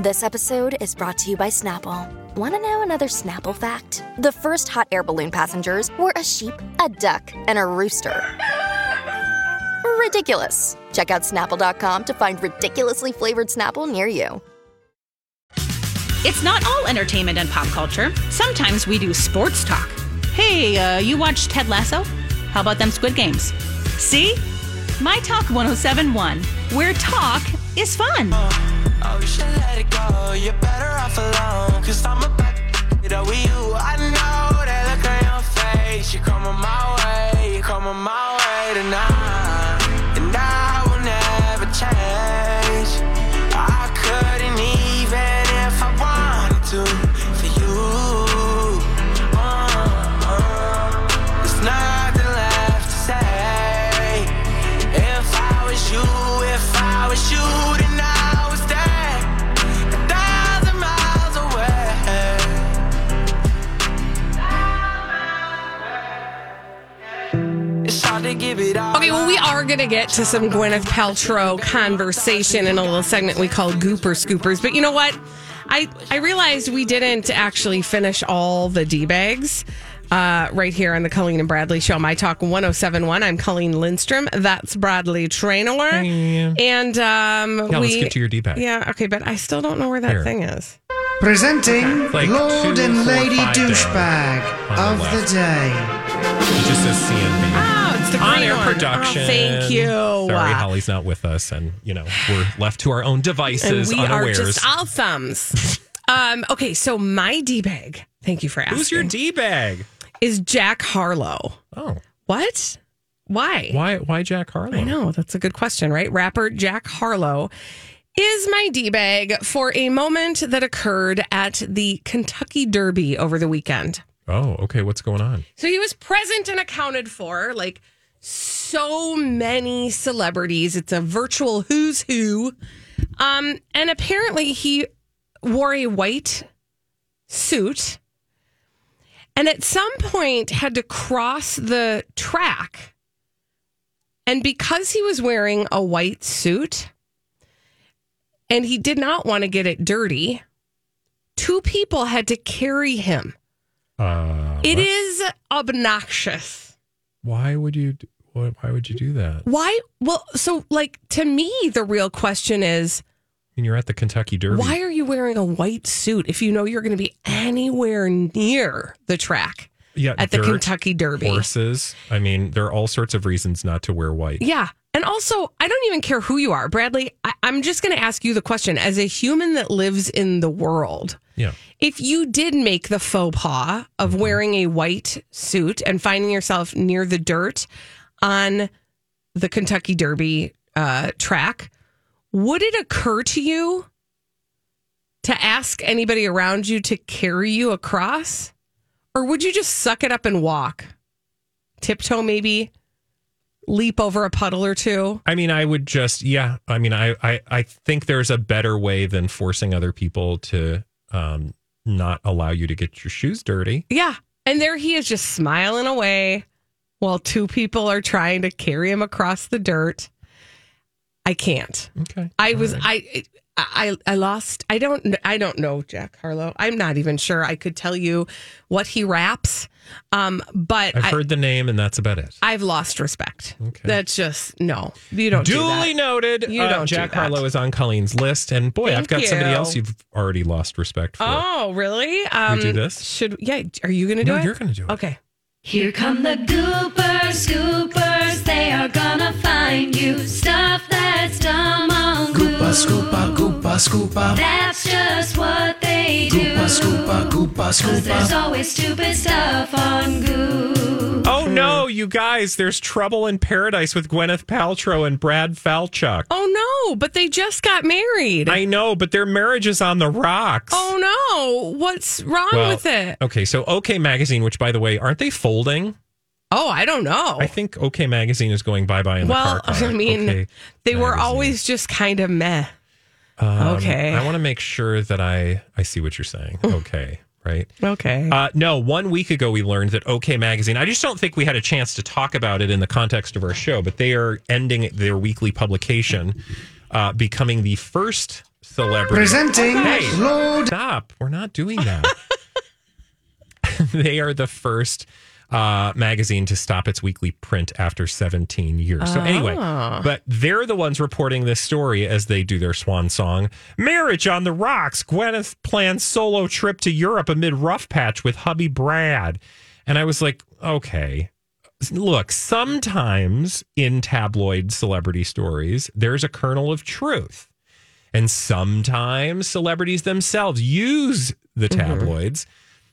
This episode is brought to you by Snapple. Want to know another Snapple fact? The first hot air balloon passengers were a sheep, a duck, and a rooster. Ridiculous. Check out snapple.com to find ridiculously flavored Snapple near you. It's not all entertainment and pop culture. Sometimes we do sports talk. Hey, uh, you watched Ted Lasso? How about them Squid Games? See? My Talk 1071, where talk is fun. Oh, you should let it go. You're better off alone. Cause I'm about to with you. I know that look on your face. You're coming my way. You're coming my way tonight. And I will never change. I couldn't even if I wanted to for you. Uh, uh, there's nothing left to say. If I was you, if I was you, then going to get to some Gwyneth Paltrow conversation in a little segment we call Gooper Scoopers. But you know what? I, I realized we didn't actually finish all the D bags. Uh, right here on the Colleen and Bradley Show, My Talk 1071. I'm Colleen Lindstrom. That's Bradley Traynor. And um, Yeah, we. let's get to your D bag. Yeah, okay, but I still don't know where that Here. thing is. Presenting Like Lord two, and four, Lady five Douchebag of the the day. It just says CNB. It's the On green air one. production. Oh, thank you. Sorry, Holly's not with us, and you know we're left to our own and devices, we are unawares. just all thumbs. um, okay, so my D bag. Thank you for asking. Who's your D bag? is Jack Harlow. Oh, What? Why? why? Why Jack Harlow? I know that's a good question, right? Rapper Jack Harlow is my D bag for a moment that occurred at the Kentucky Derby over the weekend. Oh, okay. What's going on? So he was present and accounted for, like so many celebrities. It's a virtual who's who. Um, and apparently he wore a white suit and at some point had to cross the track. And because he was wearing a white suit and he did not want to get it dirty, two people had to carry him. Uh, It what? is obnoxious. Why would you? Why, would you do that? Why? Well, so like to me, the real question is mean, you're at the Kentucky Derby. why are you wearing a white suit if you know you're going to be anywhere near the track Yeah, at the Kentucky Derby? horses. I mean, there are all sorts of reasons not to wear white. Yeah. And also, I don't even care who you are, Bradley. I, I'm just going to ask you the question as a human that lives in the world. Yeah. If you did make the faux pas of Mm-hmm. wearing a white suit and finding yourself near the dirt on the Kentucky Derby uh, track, would it occur to you to ask anybody around you to carry you across? Or would you just suck it up and walk? Tiptoe, maybe? Leap over a puddle or two? I mean, I would just, yeah. I mean, I, I, I think there's a better way than forcing other people to um, not allow you to get your shoes dirty. Yeah. And there he is just smiling away while two people are trying to carry him across the dirt. I can't. Okay. I All was right. I I I lost. I don't I don't know Jack Harlow. I'm not even sure I could tell you what he raps. Um but I've I, heard the name, and that's about it. I've lost respect. Okay. That's just no. You don't do Duly that. noted. You uh, don't do Jack that. Harlow is on Colleen's list, and boy, I've Thank got somebody else you've already lost respect for. Oh, really? Um do this? Should yeah, are you going to do no, it? you're going to do it. Okay. Here come the goopers, scoopers, they are gonna find you stuff that's dumb on Goopa, scoopa, goopa, scoopa. That's just what they they do. Cause there's always stupid stuff on Goop. Oh no, you guys! There's trouble in paradise with Gwyneth Paltrow and Brad Falchuk. Oh no, but they just got married. I know, but their marriage is on the rocks. oh no, what's wrong Well, with it? Okay, so OK Magazine, which by the way, aren't they folding? Oh, I don't know. I think OK Magazine is going bye bye in well, the car. car. I mean, OK they were always just kind of meh. Um, okay. I want to make sure that I I see what you're saying. Okay, right? Okay. Uh, no, one week ago we learned that OK Magazine. I just don't think we had a chance to talk about it in the context of our show, but they are ending their weekly publication, uh, becoming the first celebrity. Presenting Hey, Lord. stop! We're not doing that. they are the first uh, magazine to stop its weekly print after 17 years. So anyway, but they're the ones reporting this story as they do their swan song. Marriage on the rocks. Gwyneth plans solo trip to Europe amid rough patch with hubby Brad. And I was like, okay. Look, sometimes in tabloid celebrity stories, there's a kernel of truth. And sometimes celebrities themselves use the tabloids.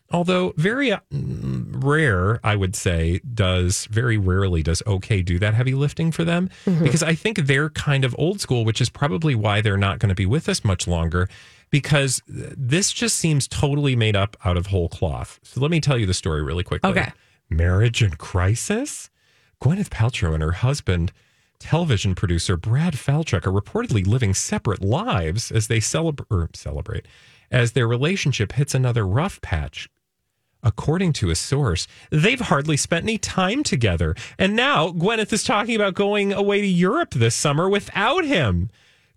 Although very uh, rare, I would say, does very rarely does OK do that heavy lifting for them because I think they're kind of old school, which is probably why they're not going to be with us much longer because this just seems totally made up out of whole cloth. So let me tell you the story really quickly. Okay. Marriage in crisis? Gwyneth Paltrow and her husband, television producer Brad Falchuk, are reportedly living separate lives as they celebrate, or celebrate, as their relationship hits another rough patch. According to a source, they've hardly spent any time together. And now Gwyneth is talking about going away to Europe this summer without him.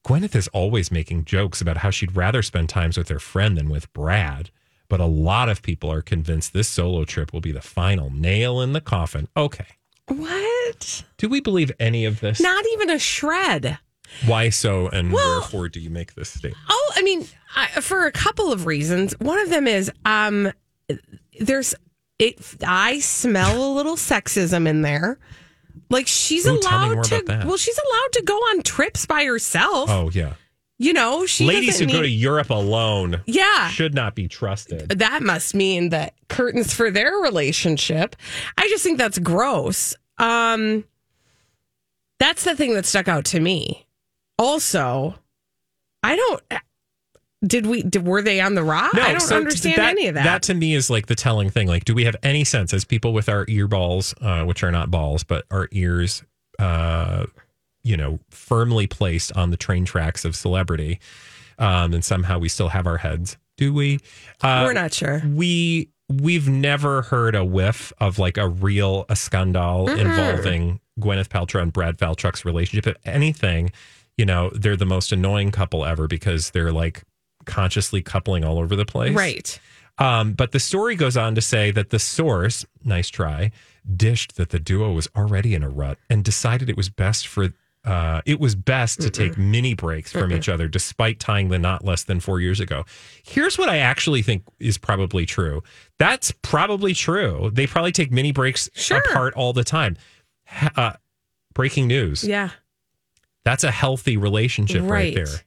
Gwyneth is always making jokes about how she'd rather spend times with her friend than with Brad. But a lot of people are convinced this solo trip will be the final nail in the coffin. Okay. what? Do we believe any of this? Not even a shred. Why so and Well- wherefore do you make this statement? Oh, I mean, I, for a couple of reasons. One of them is um there's it I smell a little sexism in there. Like she's Ooh, allowed to well, she's allowed to go on trips by herself. Oh, yeah. You know, she Ladies who doesn't go to Europe alone Yeah. should not be trusted. that must mean that curtains for their relationship. I just think that's gross. Um that's the thing that stuck out to me. Also, I don't did we did, were they on the rock? I don't so understand that- any of that. That to me is like the telling thing. Like, do we have any sense as people with our ear balls, uh, which are not balls, but our ears, uh, you know, firmly placed on the train tracks of celebrity, um, and somehow we still have our heads? Do we? Uh, We're not sure. We we've never heard a whiff of like a real a scandal involving Gwyneth Paltrow and Brad Falchuk's relationship. If anything, you know, they're the most annoying couple ever because they're like consciously coupling all over the place. Right. Um, but the story goes on to say that the source, nice try, dished that the duo was already in a rut and decided it was best for uh, it was best to take mini breaks from each other despite tying the knot less than four years ago. Here's what I actually think is probably true. That's probably true. They probably take mini breaks Sure. apart all the time. Uh, breaking news. Yeah. That's a healthy relationship right, Right. there.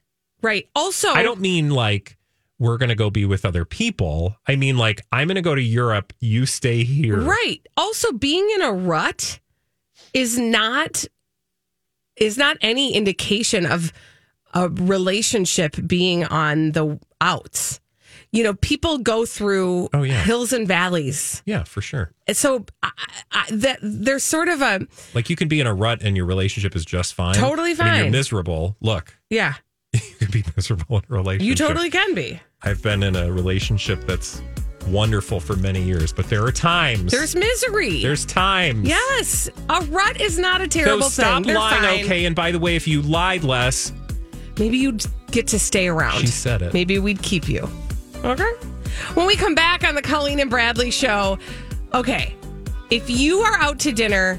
Right. Also, I don't mean like we're going to go be with other people. I mean like I'm going to go to Europe, you stay here. Right. Also, being in a rut is not is not any indication of a relationship being on the outs. You know, people go through Oh, yeah. hills and valleys. Yeah, for sure. So I, I, that there's sort of a Like you can be in a rut and your relationship is just fine. Totally I mean, you're miserable. Look, yeah. You be miserable in a relationship. You totally can be. I've been in a relationship that's wonderful for many years, but there are times. There's misery. there's times. yes, a rut is not a So terrible stop thing. They're lying, fine. okay? And by the way, if you lied less, Maybe you'd get to stay around. She said it. Maybe we'd keep you. Okay. When we come back on the Colleen and Bradley show, okay, if you are out to dinner,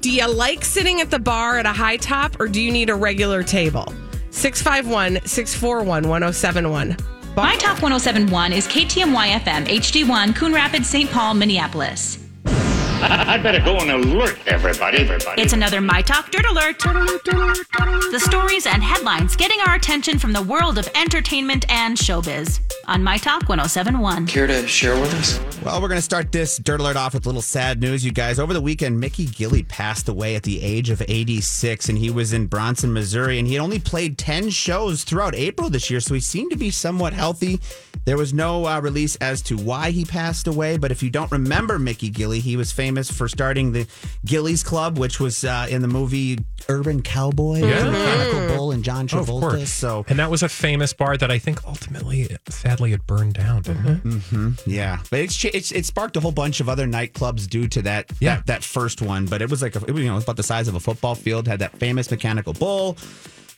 do you like sitting at the bar at a high top or do you need a regular table? 651 641 1071. My Talk 1071 is KTMY FM, HD1, Coon Rapids, St. Paul, Minneapolis. I'd better go and alert everybody. Everybody. It's another My Talk Dirt Alert. The stories and headlines getting our attention from the world of entertainment and showbiz. on My Talk 1071. Care to share with us? Well, we're going to start this Dirt Alert off with a little sad news, you guys. Over the weekend, Mickey Gilley passed away at the age of 86, and he was in Branson, Missouri, and he had only played 10 shows throughout April this year, so he seemed to be somewhat healthy. There was no uh, release as to why he passed away, but if you don't remember Mickey Gilley, he was famous for starting the Gilley's Club, which was uh, in the movie Urban Cowboy, Yeah. with Mechanical Bull and John Oh, of Travolta. course. so and that was a famous bar that I think ultimately, sadly, it burned down, didn't it? Mm-hmm. Yeah, but it's, it's it sparked a whole bunch of other nightclubs due to that Yeah. that, that first one. But it was like a, it was, you know it was about the size of a football field. Had that famous mechanical bull.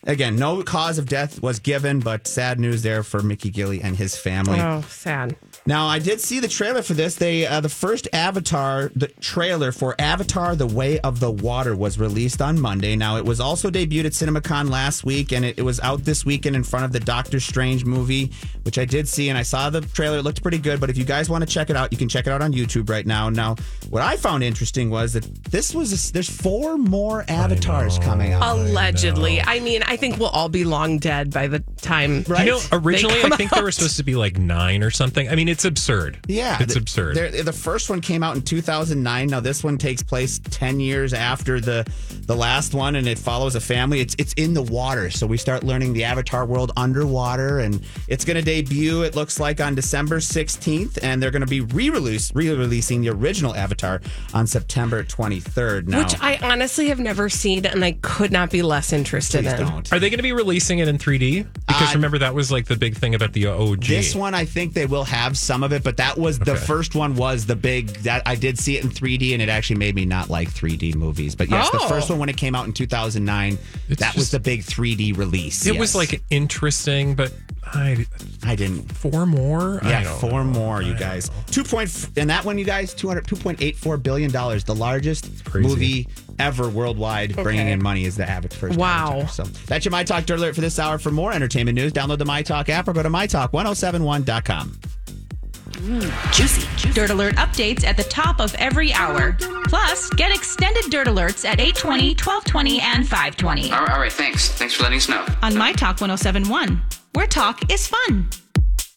Again, no cause of death was given, but sad news there for Mickey Gilley and his family. Oh, sad. Now, I did see the trailer for this. They uh, the first Avatar, the trailer for Avatar: The Way of the Water was released on Monday. Now, it was also debuted at CinemaCon last week, and it, it was out this weekend in front of the Doctor Strange movie, which I did see, and I saw the trailer. It looked pretty good. But if you guys want to check it out, you can check it out on YouTube right now. Now, what I found interesting was that this was there's four more Avatars coming out. Allegedly. I, mean, I think we'll all be long dead by the time. Right? You know, they originally come I think there were supposed to be like nine or something. I mean, it's absurd. Yeah, it's the- absurd. The first one came out in 2009. Now this one takes place 10 years after the the last one, and it follows a family. It's it's in the water, so we start learning the Avatar world underwater, and it's going to debut. It looks like on December 16th, and they're going to be re-released, re-releasing the original Avatar on September 23rd. Now, Which I honestly have never seen, and I could not be less interested please in. don't. Are they going to be releasing it in 3D? Because Uh, remember that was like the big thing about the OG. This one, I think they will have some of it, but that was the first one was the big that I did see it in 3D, and it actually made me not like 3D movies. But yes, the Oh. first one when it came out in 2009, It's that was the big 3D release. it yes. was like interesting, but I I didn't. four more. I Yeah, don't four know. more, you I guys. know. Two and that one, you guys, 200, 2.84 billion dollars, the largest movie ever worldwide, bringing in money is the Avatar. First Wow. Avatar. So that's your My Talk Dirt Alert for this hour. For more entertainment news, download the My Talk app or go to mytalk1071.com. Juicy. Dirt Alert updates at the top of every hour. Plus, get extended Dirt Alerts at 820, 1220, and 520 All right, all right, thanks. Thanks for letting us know. on My Talk 1071, where talk is fun.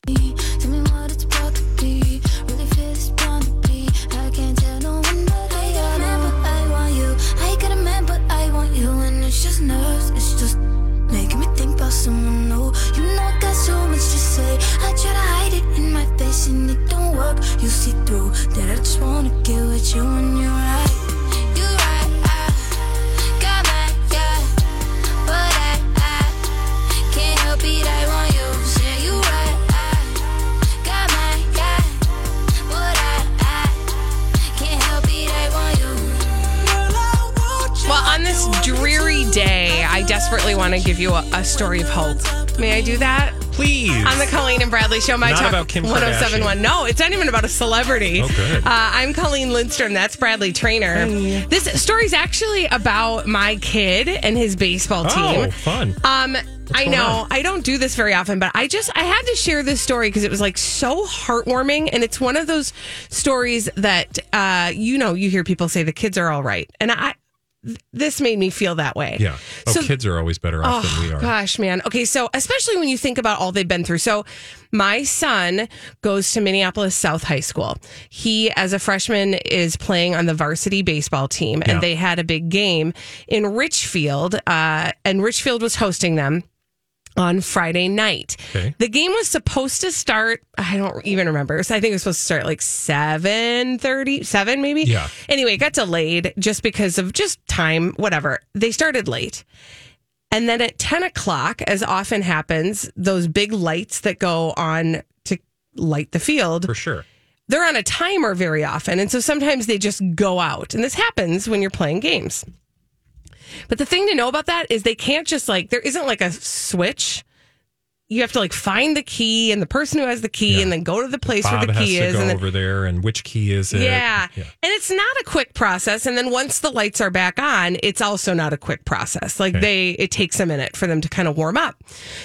Tell me what it's about to be. Really feel it's bound to be. I can't tell no one but I got a man, but I want you. I got a man, but I want you. And it's just nerves. It's just making me think about someone new. You know I got so much to say. I try to hide it in my face and it don't work. You see through that I just wanna get with you you're right. Dreary day, I desperately want to give you a, a story of hope. May I do that? Please. On the Colleen and Bradley show, my Not talk about Kim 1071. No, it's not even about a celebrity. Oh, good. Uh, I'm Colleen Lindstrom. That's Bradley Traynor. This story's actually about my kid and his baseball team. Oh, fun. Um, I know on? I don't do this very often, but I just I had to share this story because it was like so heartwarming, and it's one of those stories that uh, you know you hear people say the kids are all right, and I this made me feel that way. Yeah. Oh, So- kids are always better off Oh, than we are. Gosh, man. Okay, so especially when you think about all they've been through. So, my son goes to Minneapolis South High School. He, as a freshman, is playing on the varsity baseball team, Yeah. and they had a big game in Richfield, uh, and Richfield was hosting them on Friday night. Okay. The game was supposed to start, I don't even remember. So I think it was supposed to start like 7:30, 7 maybe. Yeah. Anyway, it got delayed just because of just time, whatever. They started late. And then at 10 o'clock, as often happens, those big lights that go on to light the field, For sure. they're on a timer very often. And so sometimes they just go out. And this happens when you're playing games. But the thing to know about that is they can't just like, there isn't like a switch. You have to like find the key and the person who has the key Yeah. and then go to the place Bob where the has key to is. go and then, over there, and which key is it? yeah. And it's not a quick process. And then once the lights are back on, it's also not a quick process. Like Okay. they, it takes a minute for them to kind of warm up.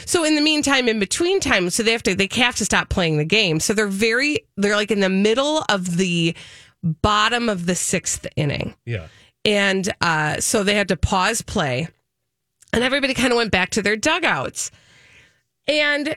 So in the meantime, in between time, so they have to, they have to stop playing the game. So they're very, they're like in the middle of the bottom of the sixth inning. Yeah. And uh, so they had to pause play, and everybody kind of went back to their dugouts. And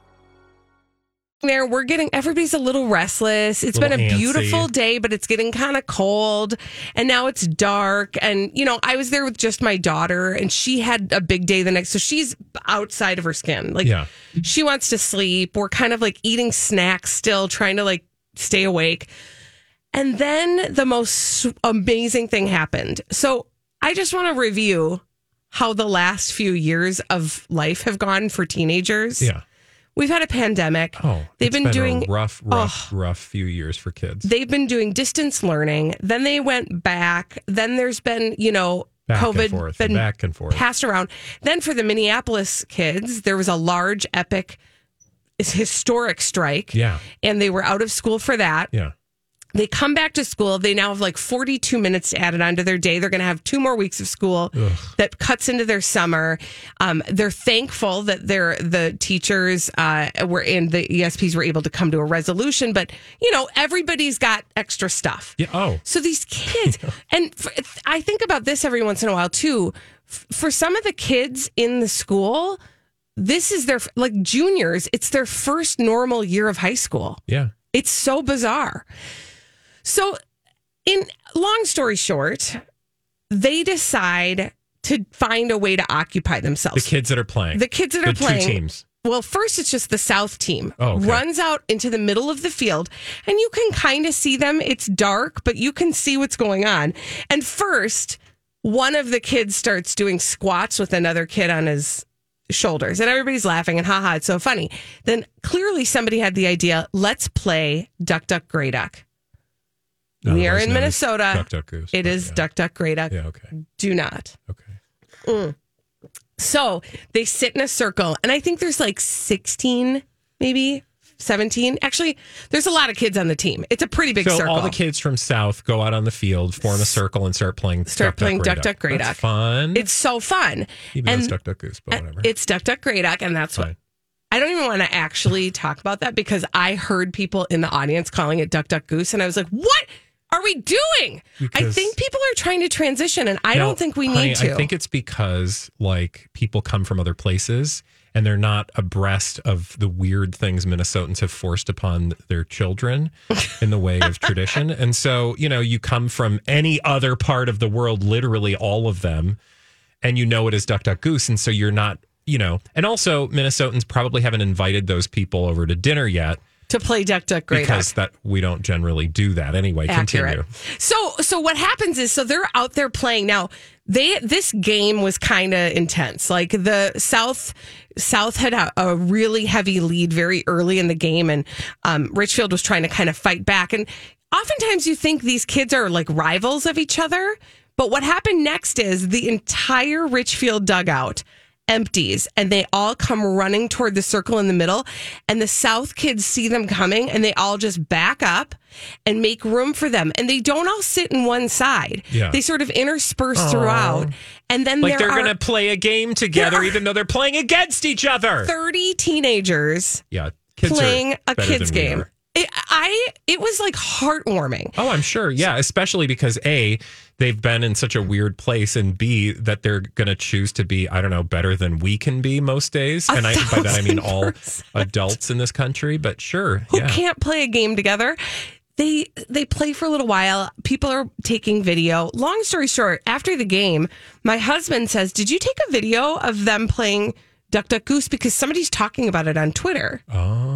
There. We're getting everybody's a little restless. It's been a antsy. beautiful day, but it's getting kind of cold. And now it's dark. And, you know, I was there with just my daughter and she had a big day the next. So she's outside of her skin. Like, Yeah. she wants to sleep. We're kind of like eating snacks still, trying to like stay awake. And then the most amazing thing happened. So I just want to review how the last few years of life have gone for teenagers. Yeah. We've had a pandemic. Oh, they've been, a doing rough, rough, rough few years for kids. They've been doing distance learning. Then they went back. Then there's been, you know, Back and COVID forth, been back and forth. passed around. Then for the Minneapolis kids, there was a large, epic, historic strike. Yeah. And they were out of school for that. Yeah. They come back to school. They now have like 42 minutes added onto their day. They're going to have two more weeks of school that cuts into their summer. Um, they're thankful that they're, the teachers uh, were in the ESPs were able to come to a resolution. But, you know, everybody's got extra stuff. Yeah. Oh. So these kids, and I think about this every once in a while too. F- For some of the kids in the school, this is their like juniors. It's their first normal year of high school. Yeah. It's so bizarre. So, in long story short, they decide to find a way to occupy themselves. The kids that are playing. The kids that are playing. Two teams. Well, first it's just the South team Oh, okay. runs out into the middle of the field, and you can kind of see them. It's dark, but you can see what's going on. And first, one of the kids starts doing squats with another kid on his shoulders, and everybody's laughing and haha, it's so funny. Then clearly somebody had the idea. Let's play Duck Duck Gray Duck. We are in Minnesota. Duck, Duck, Goose. It is Duck Duck Gray Duck. Yeah. Okay. Do not. Okay. Mm. So they sit in a circle, and I think there's like 16, maybe 17. Actually, there's a lot of kids on the team. It's a pretty big so circle. all the kids from South go out on the field, form a circle, and start playing. Start playing Gray Duck, Duck, Gray That's Duck. Fun. It's so fun. Even and it's Duck Duck Goose, but whatever. It's Duck Duck Gray Duck, and that's what. I don't even want to actually talk about that because I heard people in the audience calling it Duck Duck Goose, and I was like, "What are we doing?" I think people are trying to transition, and I Now, don't think we honey, need to. I think it's because like people come from other places and they're not abreast of the weird things Minnesotans have forced upon their children in the way of tradition. And so, you know, you come from any other part of the world, literally all of them, and you know it as Duck Duck Goose. And so you're not, you know, and also Minnesotans probably haven't invited those people over to dinner yet to play Duck Duck Gray Duck. because that we don't generally do that anyway. accurate. Continue. So so what happens is so they're out there playing now. They this game was kind of intense. Like the South South had a, a really heavy lead very early in the game, and um, Richfield was trying to kind of fight back. And oftentimes you think these kids are like rivals of each other, but what happened next is the entire Richfield dugout empties and they all come running toward the circle in the middle and the south kids see them coming and they all just back up and make room for them and they don't all sit in one side Yeah. they sort of intersperse Aw. throughout and then Like there they're are going to play a game together, are- even though they're playing against each other. 30 teenagers Yeah, kids are playing a kids game are. It, i it was like heartwarming Oh, I'm sure. Yeah, especially because A, they've been in such a weird place, and B, that they're going to choose to be, I don't know, better than we can be most days. A and I, by that I mean all percent. adults in this country, but sure. who yeah. can't play a game together. They they play for a little while. People are taking video. Long story short, after the game, my husband says, "Did you take a video of them playing Duck Duck Goose because somebody's talking about it on Twitter. Oh.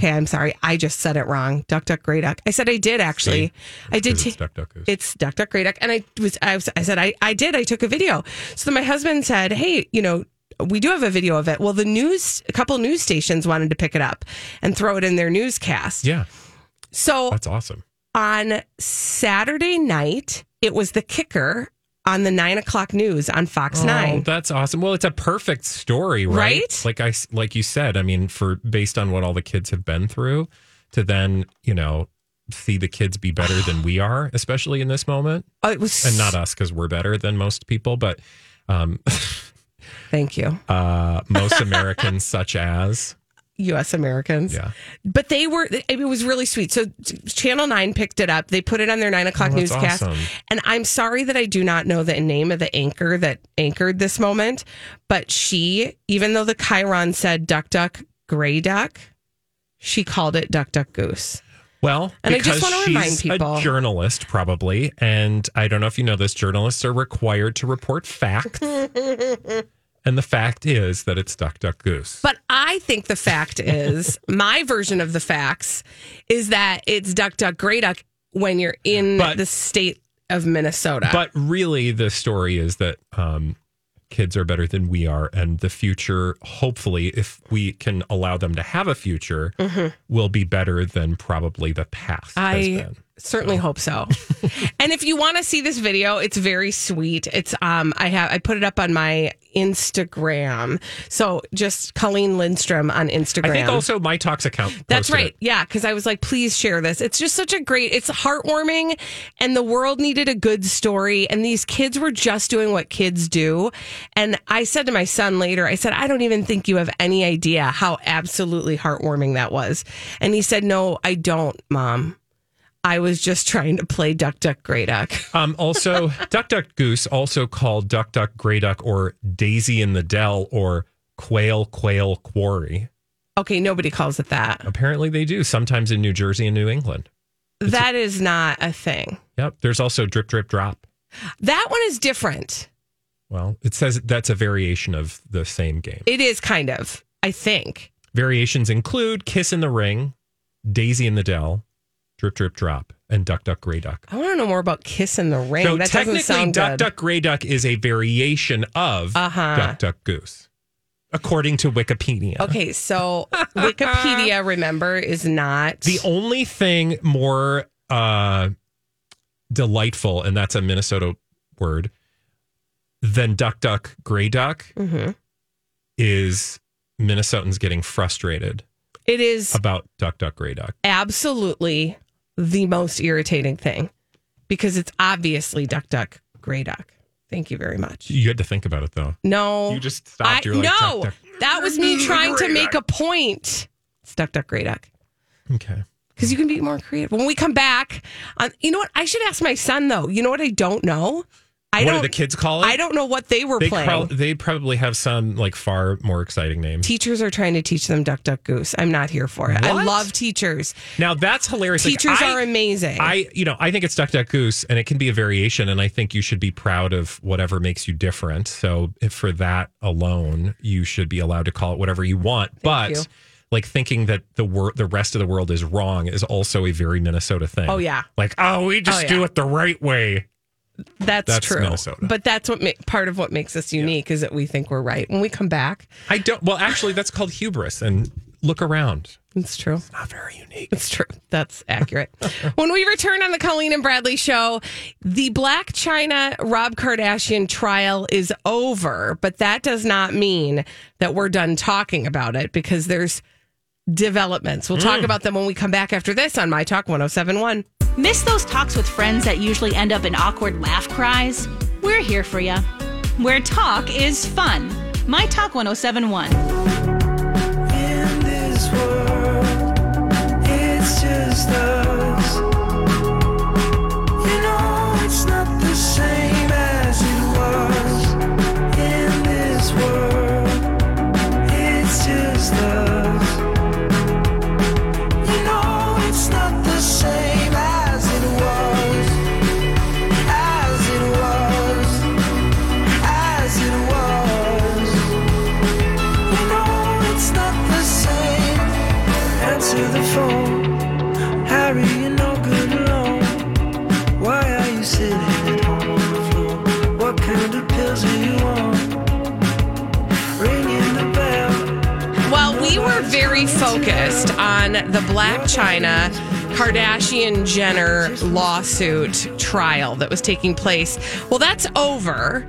Okay, I'm sorry. I just said it wrong. Duck Duck Grey Duck. I said I did actually. See? I did. Because it's Duck Duck Goose. It's Duck Duck Grey Duck, and I was I, was, I said I I did. I took a video. So then my husband said, "Hey, you know." We do have a video of it. Well, the news, a couple news stations wanted to pick it up and throw it in their newscast. Yeah, So that's awesome. on Saturday night, it was the kicker on the nine o'clock news on Fox Oh, Nine. that's awesome. Well, it's a perfect story, right? Right? Like I like you said, I mean, for based on what all the kids have been through, to then you know see the kids be better than we are, especially in this moment, Oh, it was and not us because we're better than most people, but um, Thank you, uh, most Americans, such as U.S. Americans. yeah, But they were, it was really sweet. So Channel 9 picked it up. They put it on their nine o'clock Oh, newscast. awesome. And I'm sorry that I do not know the name of the anchor that anchored this moment. But she, even though the chyron said duck, duck, gray duck, she called it duck, duck, goose. Well, And I just wanna remind people- a journalist, probably, and I don't know if you know this. Journalists are required to report facts, and the fact is that it's duck, duck, goose. But I think the fact is, my version of the facts is that it's duck, duck, gray duck when you're in But- the state of Minnesota. But really, the story is that um, kids are better than we are, and the future, hopefully, if we can allow them to have a future, will be better than probably the past has Mm-hmm. Been. Certainly hope so. and if you want to see this video, it's very sweet. It's um I have I put it up on my Instagram. So just Colleen Lindstrom on Instagram. I think also my talks account. That's right. it. Yeah, because I was like, please share this. It's just such a great, it's heartwarming, and the world needed a good story. And these kids were just doing what kids do. And I said to my son later, I said, I don't even think you have any idea how absolutely heartwarming that was. And he said, No, I don't, mom. I was just trying to play Duck Duck Grey Duck. Um, also, Duck Duck Goose, also called Duck Duck Grey Duck or Daisy in the Dell or Quail Quail Quarry. Okay, nobody calls it that. Apparently, they do sometimes in New Jersey and New England. That is not a thing. Yep. There's also Drip Drip Drop. That one is different. Well, it says that's a variation of the same game. It is kind of, I think. Variations include Kiss in the Ring, Daisy in the Dell, Drip Drip Drop, and Duck Duck Grey Duck. I want to know more about Kiss in the rain So that technically, Duck good. Duck Grey Duck is a variation of Uh-huh. Duck Duck Goose, according to Wikipedia. Okay, so Wikipedia, remember, is not The only thing more uh, delightful, and that's a Minnesota word, than Duck Duck Grey Duck Mhm. is Minnesotans getting frustrated It is about Duck Duck Grey Duck. absolutely the most irritating thing because it's obviously Duck Duck Grey Duck. Thank you very much. You had to think about it though. No, You just stopped. I, You're like, no, Duck, Duck. that was me trying to make Duck. a point. It's Duck Duck Grey Duck. Okay. Because you can be more creative. When we come back, um, you know what? I should ask my son though. You know what I don't know? I what did the kids call it? I don't know what they were They playing. they probably have some like far more exciting names. Teachers are trying to teach them Duck Duck Goose. I'm not here for it. I love teachers. Now that's hilarious. Like, Teachers I- are amazing. I, you know, I think it's Duck Duck Goose, and it can be a variation, and I think you should be proud of whatever makes you different. So, if for that alone, you should be allowed to call it whatever you want. but you. like thinking that the wor- the rest of the world is wrong is also a very Minnesota thing. Oh, yeah. like oh, we just Oh, do it the right way. That's, That's true. Minnesota. But that's what ma- part of what makes us unique is that we think we're right. When we come back, I don't. Well, actually, that's called hubris. And look around. it's true. It's not very unique. It's true. That's accurate. when we return on the Colleen and Bradley show, the Blac Chyna Rob Kardashian trial is over, but that does not mean that we're done talking about it because there's developments. We'll talk Mm. about them when we come back after this on My Talk 1071. Miss those talks with friends that usually end up in awkward laugh cries? We're here for you. Where talk is fun. My Talk 1071. On the Blac Chyna Kardashian Jenner lawsuit trial that was taking place. Well, that's over.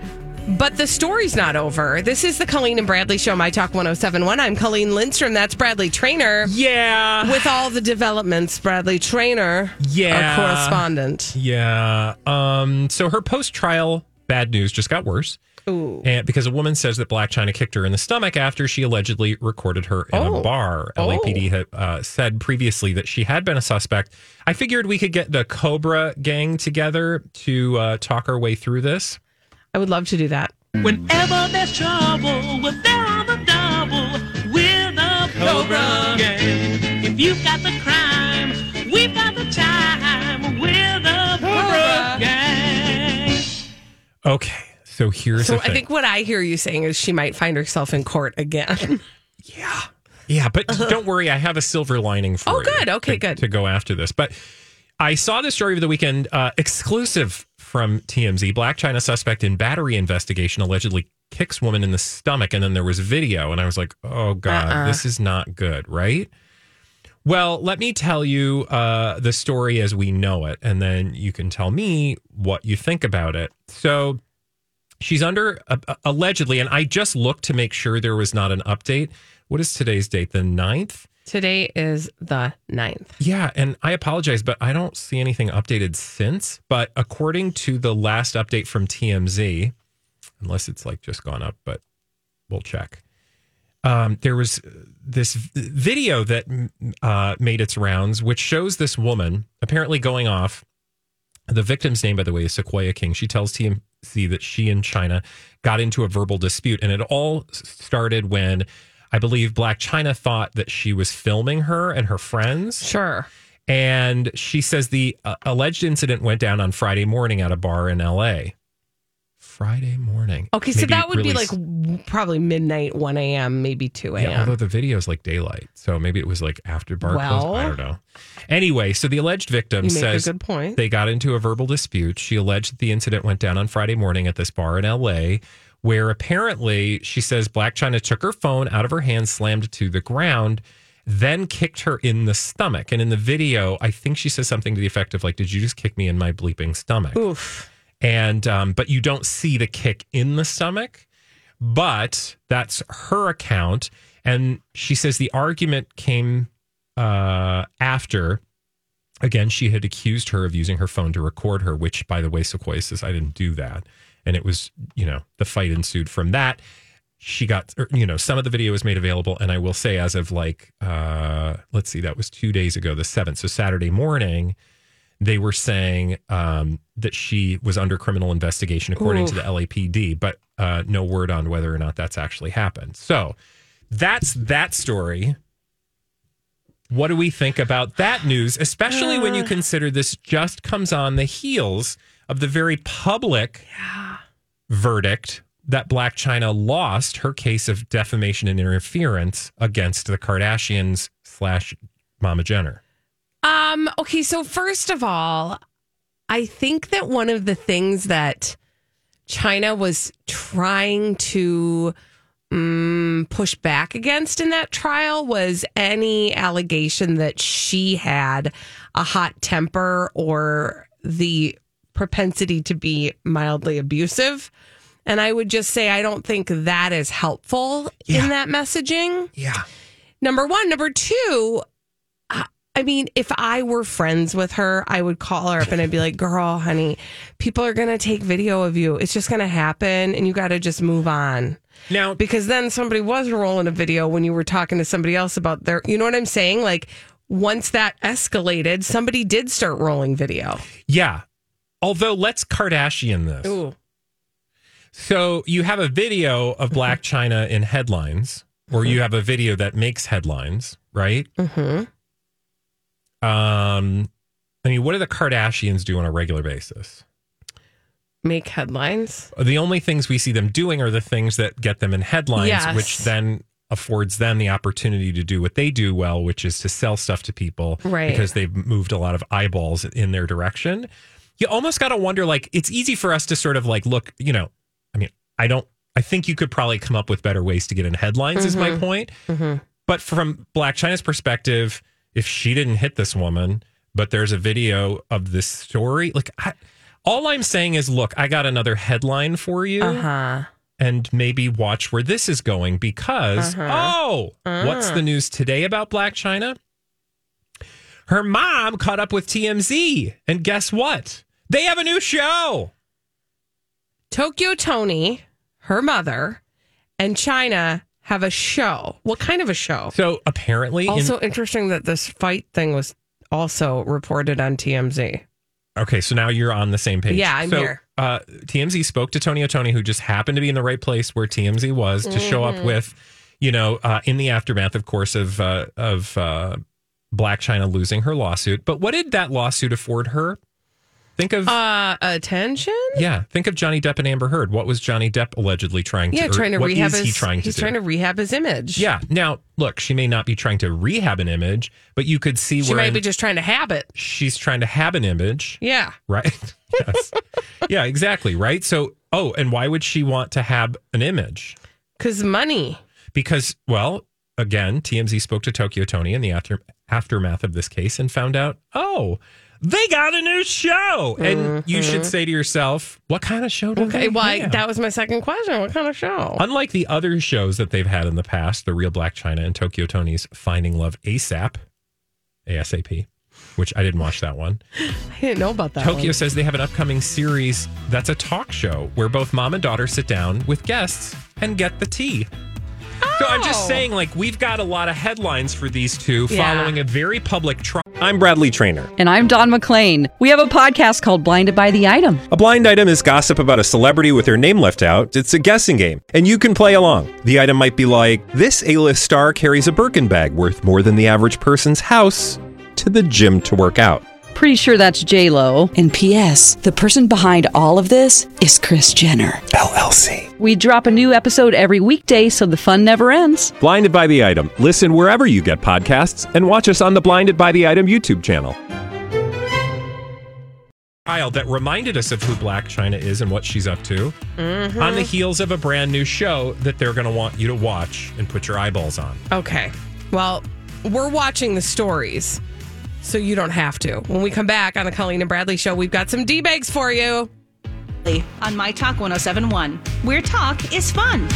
But the story's not over. This is the Colleen and Bradley show, My Talk 1071. I'm Colleen Lindstrom. That's Bradley Traynor. Yeah. With all the developments, Bradley Traynor, Yeah. our correspondent. Yeah. Um. So her post-trial bad news just got worse. Ooh. And because a woman says that Blac Chyna kicked her in the stomach after she allegedly recorded her in Oh. a bar. LAPD had uh, said previously that she had been a suspect. I figured we could get the Cobra gang together to uh, talk our way through this. I would love to do that. Whenever there's trouble, we're there on the double. We're the Cobra Gang. If you've got the crime, we've got the time. We're the Cobra Gang. Okay. So here's So I think what I hear you saying is she might find herself in court again. Yeah, Yeah, but don't worry, I have a silver lining for Oh, good. Okay, to, good. To go after this. But I saw the story of the weekend uh, exclusive from TMZ. Blac Chyna suspect in battery investigation allegedly kicks woman in the stomach, and then there was video, and I was like, oh God, Uh-uh. this is not good, right? Well, let me tell you uh, the story as we know it, and then you can tell me what you think about it. So she's under uh, allegedly, and I just looked to make sure there was not an update. What is today's date? The 9th? Today is the 9th. Yeah, and I apologize, but I don't see anything updated since. But according to the last update from TMZ, unless it's like just gone up, but we'll check. Um, there was this video that uh, made its rounds, which shows this woman apparently going off. The victim's name, by the way, is Sequoia King. She tells TMZ that she and Chyna got into a verbal dispute, and it all started when I believe Blac Chyna thought that she was filming her and her friends. Sure. And she says the uh, alleged incident went down on Friday morning at a bar in LA. Friday morning. Okay, so Maybe that would be like w- probably midnight, 1 a.m., maybe 2 a.m. Yeah, although the video is like daylight, so maybe it was like after bar Well- close. I don't know. Anyway, so the alleged victim You make a says good point. they got into a verbal dispute. She alleged that the incident went down on Friday morning at this bar in L.A., where apparently she says Blac Chyna took her phone out of her hand, slammed it to the ground, then kicked her in the stomach. And in the video, I think she says something to the effect of like, "Did you just kick me in my bleeping stomach?" Oof. And um, but you don't see the kick in the stomach but that's her account. And she says the argument came uh, after again she had accused her of using her phone to record her which by the way sequoia says i didn't do that. And it was you know the fight ensued from that. She got or, you know some of the video was made available. And i will say as of like uh let's see that was two days ago the 7th so saturday morning they were saying um, that she was under criminal investigation according to the LAPD, but uh, no word on whether or not that's actually happened. So that's that story. What do we think about that news, especially when you consider this just comes on the heels of the very public verdict that Blac Chyna lost her case of defamation and interference against the Kardashians slash Mama Jenner. Um, okay, so first of all, I think that one of the things that Chyna was trying to um, push back against in that trial was any allegation that she had a hot temper or the propensity to be mildly abusive. And I would just say I don't think that is helpful in that messaging. Yeah. Number one. Number two, I- mean, if I were friends with her, I would call her up and I'd be like, girl, honey, people are going to take video of you. It's just going to happen and you got to just move on. Now, because then somebody was rolling a video when you were talking to somebody else about their, you know what I'm saying? Like, once that escalated, somebody did start rolling video. Yeah. Although let's Kardashian this. Ooh. So you have a video of Blac Chyna in headlines, or you have a video that makes headlines, right? Mm-hmm. Um, I mean, what do the Kardashians do on a regular basis? Make headlines. The only things we see them doing are the things that get them in headlines, Yes. which then affords them the opportunity to do what they do well, which is to sell stuff to people, Right. Because they've moved a lot of eyeballs in their direction. You almost got to wonder, like, it's easy for us to sort of like look, you know, I mean, I don't, I think you could probably come up with better ways to get in headlines, is my Mhm. point. Mhm. But from Blac Chyna's perspective, if she didn't hit this woman, but there's a video of this story, like, I, all I'm saying is, look, I got another headline for you. Uh-huh. And maybe watch where this is going because, Uh-huh. oh, what's Uh. the news today about Blac Chyna? Her mom caught up with TMZ. And guess what? They have a new show. Tokyo Toni, her mother, and Chyna have a show. What kind of a show? So apparently, in- Also interesting that this fight thing was also reported on TMZ. Okay, so now you're on the same page. Yeah, I'm so, here. Uh, TMZ spoke to Tony O'Tony, who just happened to be in the right place where TMZ was to show up Mhm. with, you know, uh, in the aftermath, of course, of uh, of uh, Blac Chyna losing her lawsuit. But what did that lawsuit afford her? Think of Uh, attention? yeah, think of Johnny Depp and Amber Heard. What was Johnny Depp allegedly trying Yeah, to? or trying to what rehab is his. he trying to he's do? trying to rehab his image. yeah. Now, look, she may not be trying to rehab an image, but you could see she where might be just trying to have it. she's trying to have an image. Yeah. Right. yes. yeah, exactly. Right. So, oh, and why would she want to have an image? Because money. Because, well, again, TMZ spoke to Tokyo Toni in the after, aftermath of this case and found out, oh, they got a new show. And you should Mhm. say to yourself, what kind of show do Okay. they I- have? that was my second question. What kind of show? Unlike the other shows that they've had in the past, the Real Blac Chyna and Tokyo Toni's Finding Love ASAP, ASAP, which I didn't watch that one. I didn't know about that. Tokyo one. says they have an upcoming series that's a talk show where both mom and daughter sit down with guests and get the tea. So I'm just Oh. saying, like, we've got a lot of headlines for these two Yeah. following a very public trial. I'm Bradley Traynor. And I'm Don McClain. We have a podcast called Blinded by the Item. A blind item is gossip about a celebrity with their name left out. It's a guessing game, and you can play along. The item might be like this: A-list star carries a Birkin bag worth more than the average person's house to the gym to work out. Pretty sure that's J Lo. And P.S. The person behind all of this is Kris Jenner LLC. We drop a new episode every weekday, so the fun never ends. Blinded by the item. Listen wherever you get podcasts, and watch us on the Blinded by the Item YouTube channel. Kyle, that reminded us of who Blac Chyna is and what she's up to Mhm. on the heels of a brand new show that they're going to want you to watch and put your eyeballs on. Okay. Well, we're watching the stories, so you don't have to. When we come back on the Colleen and Bradley show, we've got some D bags for you. On My Talk 1071, where talk is fun.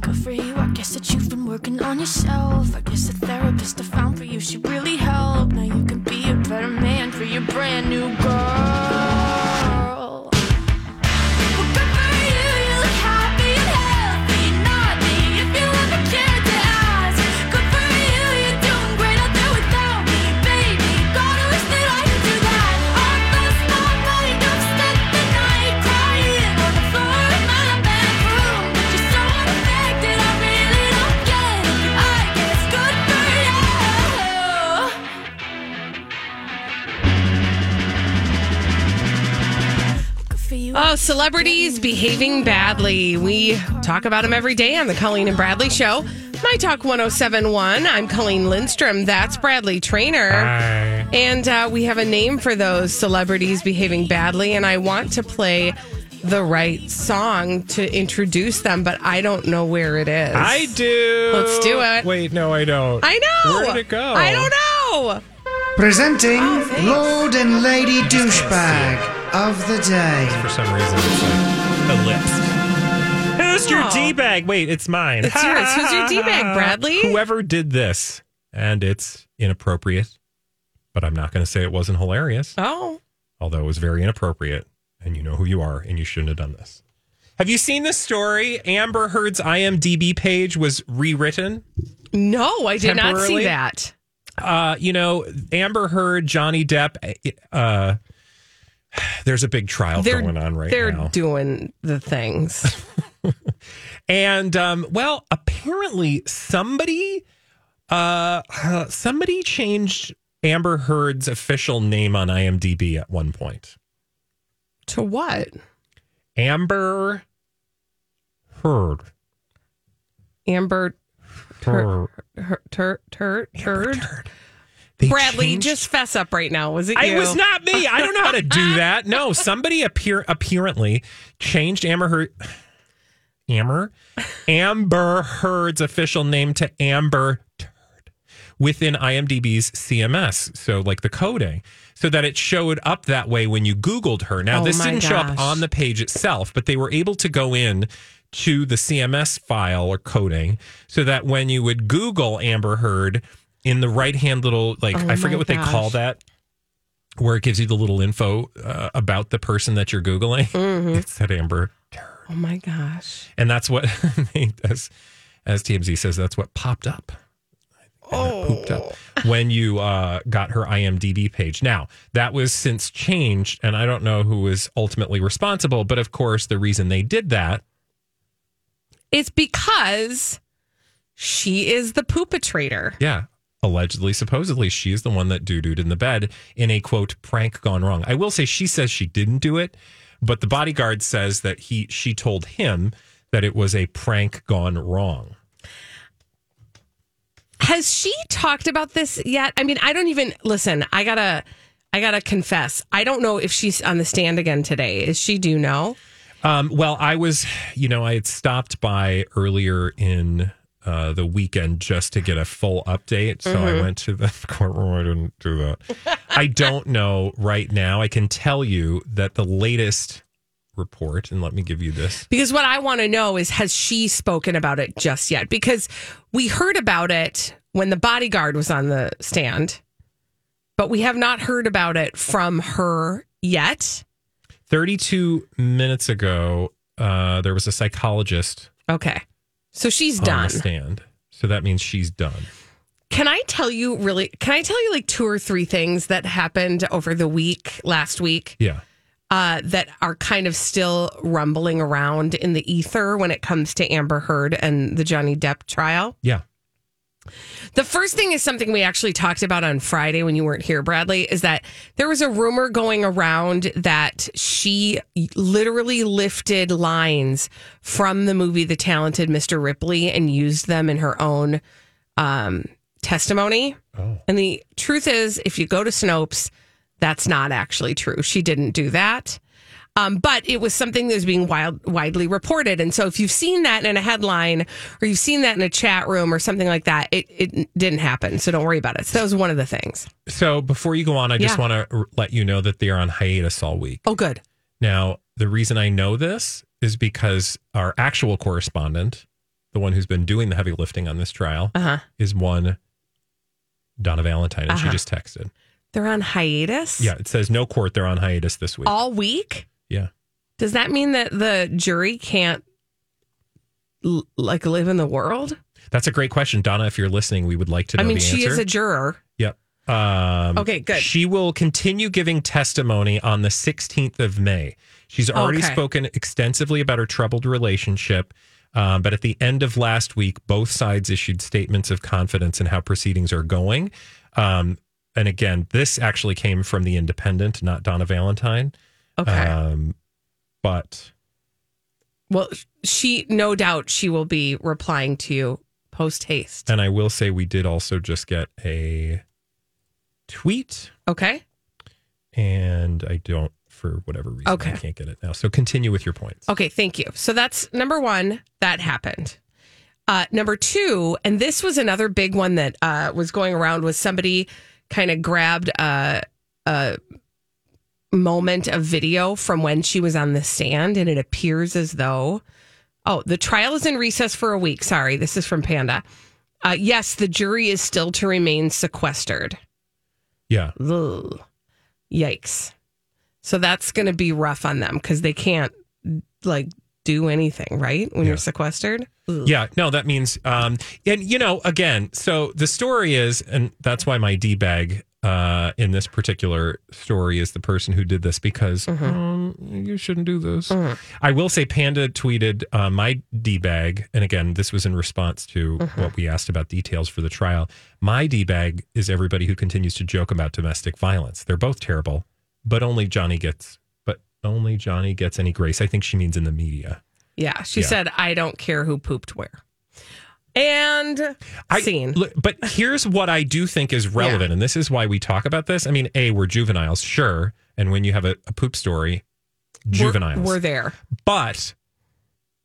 Good for you. I guess that you've been working on yourself. I guess the therapist I found for you should really help. Now you can be a better man for your brand new Oh, celebrities behaving badly. We talk about them every day on the Colleen and Bradley show. My Talk 1071. I'm Colleen Lindstrom. That's Bradley Traynor. And uh, we have a name for those celebrities behaving badly. And I want to play the right song to introduce them, but I don't know where it is. I do. Let's do it. Wait, no, I don't. I know. Where did it go? I don't know. Presenting Lord and Lady Douchebag of the Day. For some reason, it's like ellipsed. Who's your. D bag? Wait, it's mine. It's yours. Who's your D-bag, Bradley? Whoever did this, and it's inappropriate, but I'm not going to say it wasn't hilarious. Oh. Although it was very inappropriate, and you know who you are, and you shouldn't have done this. Have you seen this story? Amber Heard's IMDb page was rewritten. No, I did not see that. Uh, you know, Amber Heard, Johnny Depp. Uh, there's a big trial They're, going on right now. they're doing the things. And um, well, apparently somebody uh, uh somebody changed Amber Heard's official name on IMDb at one point. to what? Amber Heard. Amber Tur- tur- tur- tur- turd. Bradley, changed- just fess up right now. Was it you? It was not me. I don't know how to do that. No, somebody appear apparently changed Amber Heard. Amber, Amber Heard's official name to Amber Turd within IMDb's CMS. So like the coding, so that it showed up that way when you Googled her. Now Oh this didn't show up on the page itself, but they were able to go in to the CMS file or coding so that when you would Google Amber Heard in the right hand little like Oh I forget what they call that where it gives you the little info uh, about the person that you're googling. Mm-hmm. It said Amber, Oh my gosh. and that's what as as TMZ says that's what popped up. Oh. Pooped up when you uh, got her IMDb page. Now that was since changed, and I don't know who was ultimately responsible, but of course the reason they did that is because she is the poopatrator. Yeah. Allegedly, supposedly, she is the one that doo dooed in the bed in a quote prank gone wrong. I will say she says she didn't do it, but the bodyguard says that he she told him that it was a prank gone wrong. Has she talked about this yet? I mean, I don't even listen. I gotta, I gotta confess. I don't know if she's on the stand again today. Is she? Do you know? Um, well, I was, you know, I had stopped by earlier in uh, the weekend just to get a full update. So I Mhm. went to the courtroom. I didn't do that. I don't know right now. I can tell you that the latest report, and let me give you this. Because what I want to know is, has she spoken about it just yet? Because we heard about it when the bodyguard was on the stand, but we have not heard about it from her yet. 32 minutes ago, uh, there was a psychologist Okay. So she's on done. stand. So that means she's done. Can I tell you really? Can I tell you like two or three things that happened over the week, last week, Yeah. uh, that are kind of still rumbling around in the ether when it comes to Amber Heard and the Johnny Depp trial? Yeah. The first thing is something we actually talked about on Friday when you weren't here, Bradley, is that there was a rumor going around that she literally lifted lines from the movie The Talented Mr. Ripley and used them in her own um, testimony. And the truth is, if you go to Snopes, that's not actually true. She didn't do that. Um, but it was something that was being wild, widely reported. And so if you've seen that in a headline or you've seen that in a chat room or something like that, it, it didn't happen. So don't worry about it. So that was one of the things. So before you go on, I just want to let you know that they are on hiatus all week. Oh, good. Now, the reason I know this is because our actual correspondent, the one who's been doing the heavy lifting on this trial, Uh-huh. is one Donna Valentine, and she Uh-huh. just texted. They're on hiatus Yeah, it says no court. They're on hiatus this week. all week. Yeah. Does that mean that the jury can't l- like live in the world? That's a great question, Donna. If you're listening, we would like to know I mean, she answer. is a juror. Yep. Um, Okay, good. She will continue giving testimony on the 16th of May. She's already Okay. spoken extensively about her troubled relationship. Um, but at the end of last week, both sides issued statements of confidence in how proceedings are going. Um, and again, this actually came from the Independent, not Donna Valentine. Okay. Um, but Well, she no doubt she will be replying to you post haste. and I will say we did also just get a tweet, Okay. and I don't for whatever reason Okay. I can't get it now. So continue with your points. Okay, thank you. So that's number one. That happened. Uh, number two, and this was another big one that uh, was going around, was somebody kind of grabbed a, a moment of video from when she was on the stand, and it appears as though, oh, the trial is in recess for a week. Sorry, this is from Panda. Uh, yes, the jury is still to remain sequestered. Yeah. Ugh. Yikes. So that's going to be rough on them because they can't like do anything, right? When you're sequestered. Ugh. Yeah, no, that means, um, and you know, again, so the story is, and that's why my D bag uh, in this particular story is the person who did this because um, you shouldn't do this. I will say, Panda tweeted uh, my D bag, and again, this was in response to what we asked about details for the trial. My D bag is everybody who continues to joke about domestic violence. They're both terrible, but only Johnny gets, but only Johnny gets any grace. I think she means in the media. Yeah. She Yeah. said, I don't care who pooped where. And scene. Look, but here's what I do think is relevant, and this is why we talk about this. I mean, a we're juveniles, sure, and when you have a, a poop story, juveniles, We're, we're there. but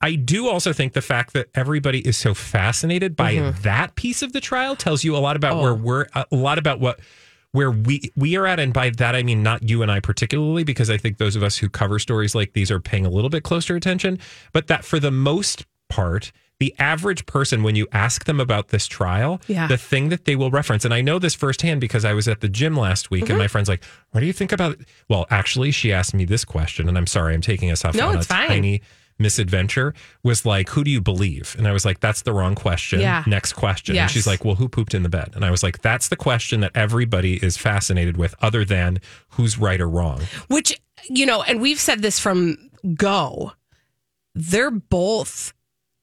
I do also think the fact that everybody is so fascinated by Mhm. that piece of the trial tells you a lot about Oh. where we're a lot about what where we we are at and by that I mean not you and I particularly because I think those of us who cover stories like these are paying a little bit closer attention but that for the most part the average person when you ask them about this trial Yeah. the thing that they will reference and I know this firsthand because I was at the gym last week Mm-hmm. and my friend's like what do you think about it? well actually she asked me this question and I'm sorry I'm taking us off No, on it's a fine. tiny misadventure was like, who do you believe? And I was like, that's the wrong question. Yeah. Next question. Yes. And she's like, well, who pooped in the bed? And I was like, that's the question that everybody is fascinated with, other than who's right or wrong. Which, you know, and we've said this from go. They're both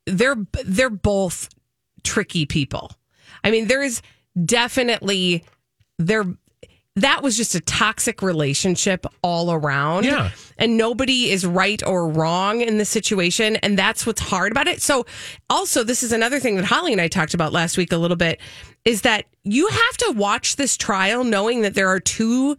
they're they're both tricky people. I mean, there's definitely there that was just a toxic relationship all around. Yeah. And nobody is right or wrong in the situation. And that's what's hard about it. So, also, this is another thing that Holly and I talked about last week a little bit is that you have to watch this trial knowing that there are two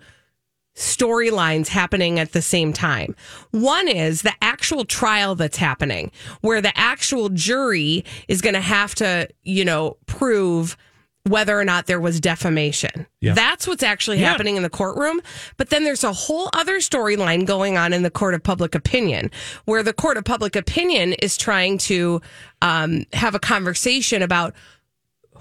storylines happening at the same time. One is the actual trial that's happening, where the actual jury is going to have to, you know, prove whether or not there was defamation. Yeah. That's what's actually Yeah. happening in the courtroom. But then there's a whole other storyline going on in the court of public opinion, where the court of public opinion is trying to um, have a conversation about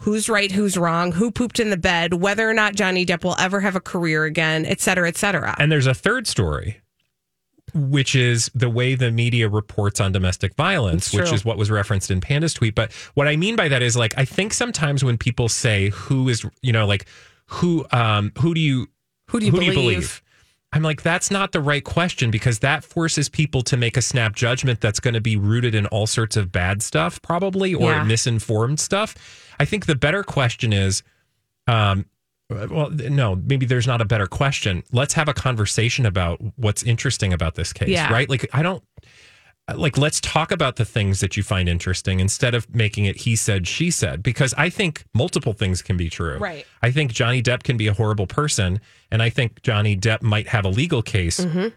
who's right, who's wrong, who pooped in the bed, whether or not Johnny Depp will ever have a career again, et cetera, et cetera. And there's a third story, which is the way the media reports on domestic violence, which is what was referenced in Panda's tweet. But what I mean by that is like I think sometimes when people say who is you know like who um who do you who do you believe? I'm like, that's not the right question because that forces people to make a snap judgment that's going to be rooted in all sorts of bad stuff, probably, or Yeah. misinformed stuff. I think the better question is, um, well, no, maybe there's not a better question. Let's have a conversation about what's interesting about this case, Yeah. right? Like, I don't like, let's talk about the things that you find interesting instead of making it he said, she said, because I think multiple things can be true. Right. I think Johnny Depp can be a horrible person, and I think Johnny Depp might have a legal case. Mhm.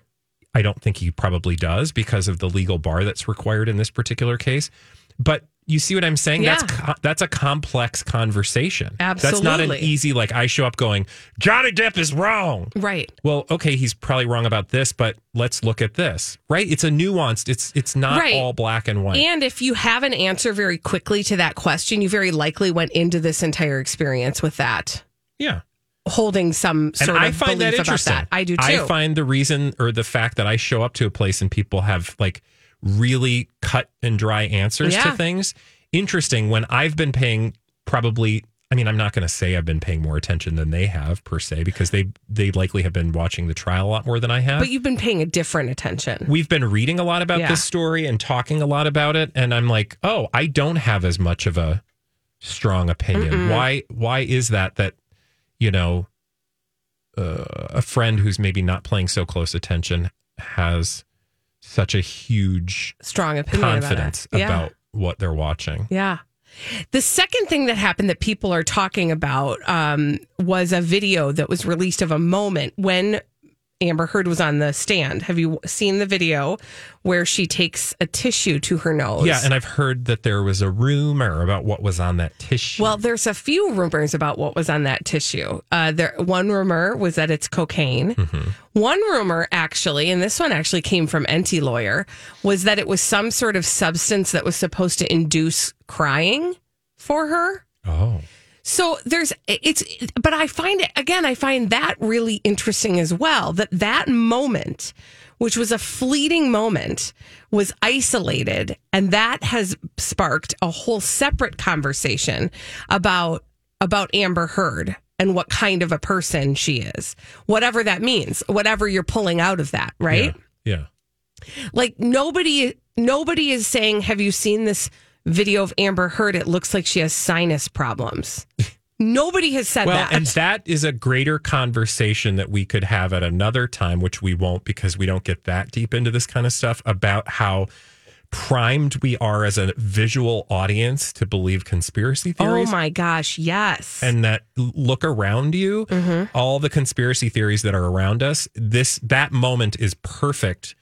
I don't think he probably does because of the legal bar that's required in this particular case. But you see what I'm saying? That's co- that's a complex conversation. Absolutely. That's not an easy like I show up going, Johnny Depp is wrong. Right. Well, okay, he's probably wrong about this, but let's look at this. Right? It's a nuanced. It's it's not Right. all black and white. And if you have an answer very quickly to that question, you very likely went into this entire experience with that. Yeah. Holding some sort and of I find that belief about interesting. that. I do too. I find the reason or the fact that I show up to a place and people have like really cut and dry answers Yeah. to things interesting when I've been paying probably I mean I'm not going to say I've been paying more attention than they have per se because they they likely have been watching the trial a lot more than I have. but you've been paying a different attention. We've been reading a lot about Yeah. this story and talking a lot about it and I'm like, "Oh, I don't have as much of a strong opinion. Mm-mm. Why why is that that you know uh, a friend who's maybe not paying so close attention has such a huge Strong opinion about confidence Yeah. about what they're watching. Yeah. The second thing that happened that people are talking about um, was a video that was released of a moment when Amber Heard was on the stand. Have you seen the video where she takes a tissue to her nose? Yeah, and I've heard that there was a rumor about what was on that tissue. Well, there's a few rumors about what was on that tissue. Uh, there, one rumor was that it's cocaine. Mm-hmm. One rumor, actually, and this one actually came from Enty Lawyer, was that it was some sort of substance that was supposed to induce crying for her. Oh. So there's it's, but I find it again. I find that really interesting as well. That that moment, which was a fleeting moment, was isolated, and that has sparked a whole separate conversation about about Amber Heard and what kind of a person she is, whatever that means, whatever you're pulling out of that, right? Yeah. Like nobody nobody is saying, "Have you seen this video of Amber Heard? It looks like she has sinus problems." nobody has said well, that. and that is a greater conversation that we could have at another time, which we won't because we don't get that deep into this kind of stuff about how primed we are as a visual audience to believe conspiracy theories. Oh my gosh, yes. and that look around you, Mm-hmm. all the conspiracy theories that are around us, this that moment is perfect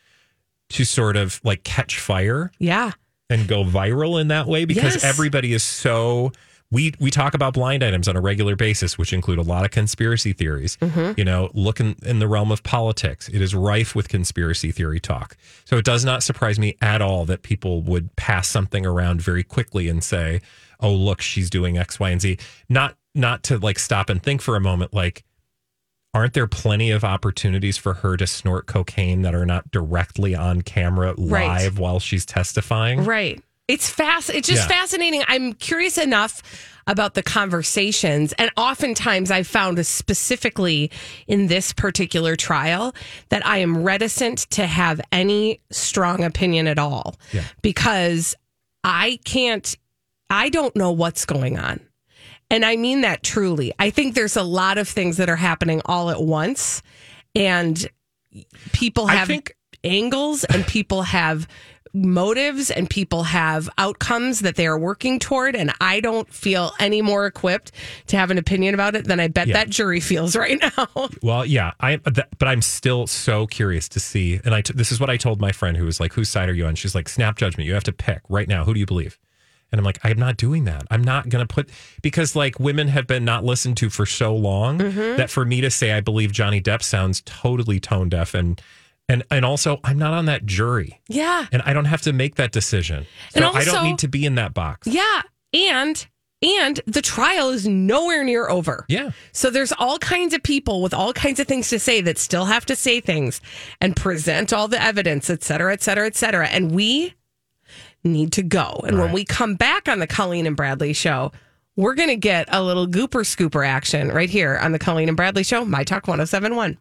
to sort of like catch fire yeah. And go viral in that way because Yes. everybody is so we we talk about blind items on a regular basis, which include a lot of conspiracy theories. Mm-hmm. You know, look in, in the realm of politics, it is rife with conspiracy theory talk. So it does not surprise me at all that people would pass something around very quickly and say, "Oh, look, she's doing X, Y, and Z." Not not to like stop and think for a moment, like. Aren't there plenty of opportunities for her to snort cocaine that are not directly on camera live Right. while she's testifying? Right. It's fast. It's just Yeah. fascinating. I'm curious enough about the conversations. And oftentimes I found specifically in this particular trial that I am reticent to have any strong opinion at all Yeah. because I can't, I don't know what's going on. And I mean that truly. I think there's a lot of things that are happening all at once. And people have think- angles and people have motives and people have outcomes that they are working toward. And I don't feel any more equipped to have an opinion about it than I bet Yeah. that jury feels right now. Well, yeah, I but I'm still so curious to see. And I t- this is what I told my friend who was like, "Whose side are you on?" She's like, "Snap judgment. You have to pick right now. Who do you believe?" And I'm like, I'm not doing that. I'm not going to put because like women have been not listened to for so long Mm-hmm. that for me to say I believe Johnny Depp sounds totally tone deaf and and and also I'm not on that jury yeah. and I don't have to make that decision. So And I don't need to be in that box. Yeah. And and the trial is nowhere near over. Yeah. So there's all kinds of people with all kinds of things to say that still have to say things and present all the evidence, et cetera, et cetera, et cetera. And we need to go. And when we come back on the Colleen and Bradley show, we're going to get a little gooper scooper action right here on the Colleen and Bradley show, My Talk 1071.